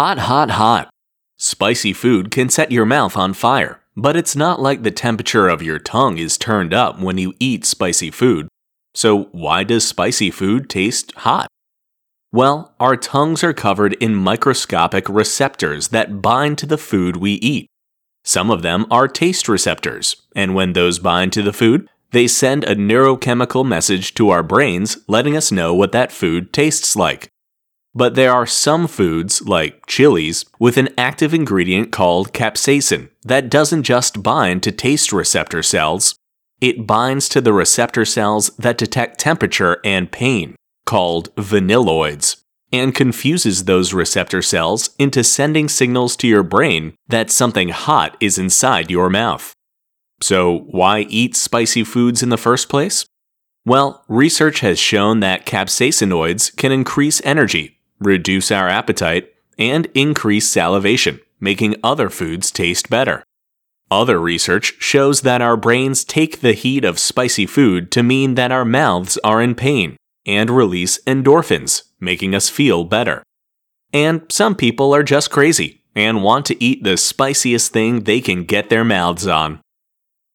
Hot, hot, hot. Spicy food can set your mouth on fire, but it's not like the temperature of your tongue is turned up when you eat spicy food. So, why does spicy food taste hot? Well, our tongues are covered in microscopic receptors that bind to the food we eat. Some of them are taste receptors, and when those bind to the food, they send a neurochemical message to our brains letting us know what that food tastes like. But there are some foods, like chilies, with an active ingredient called capsaicin that doesn't just bind to taste receptor cells, it binds to the receptor cells that detect temperature and pain, called vanilloids, and confuses those receptor cells into sending signals to your brain that something hot is inside your mouth. So, why eat spicy foods in the first place? Well, research has shown that capsaicinoids can increase energy, reduce our appetite, and increase salivation, making other foods taste better. Other research shows that our brains take the heat of spicy food to mean that our mouths are in pain and release endorphins, making us feel better. And some people are just crazy and want to eat the spiciest thing they can get their mouths on.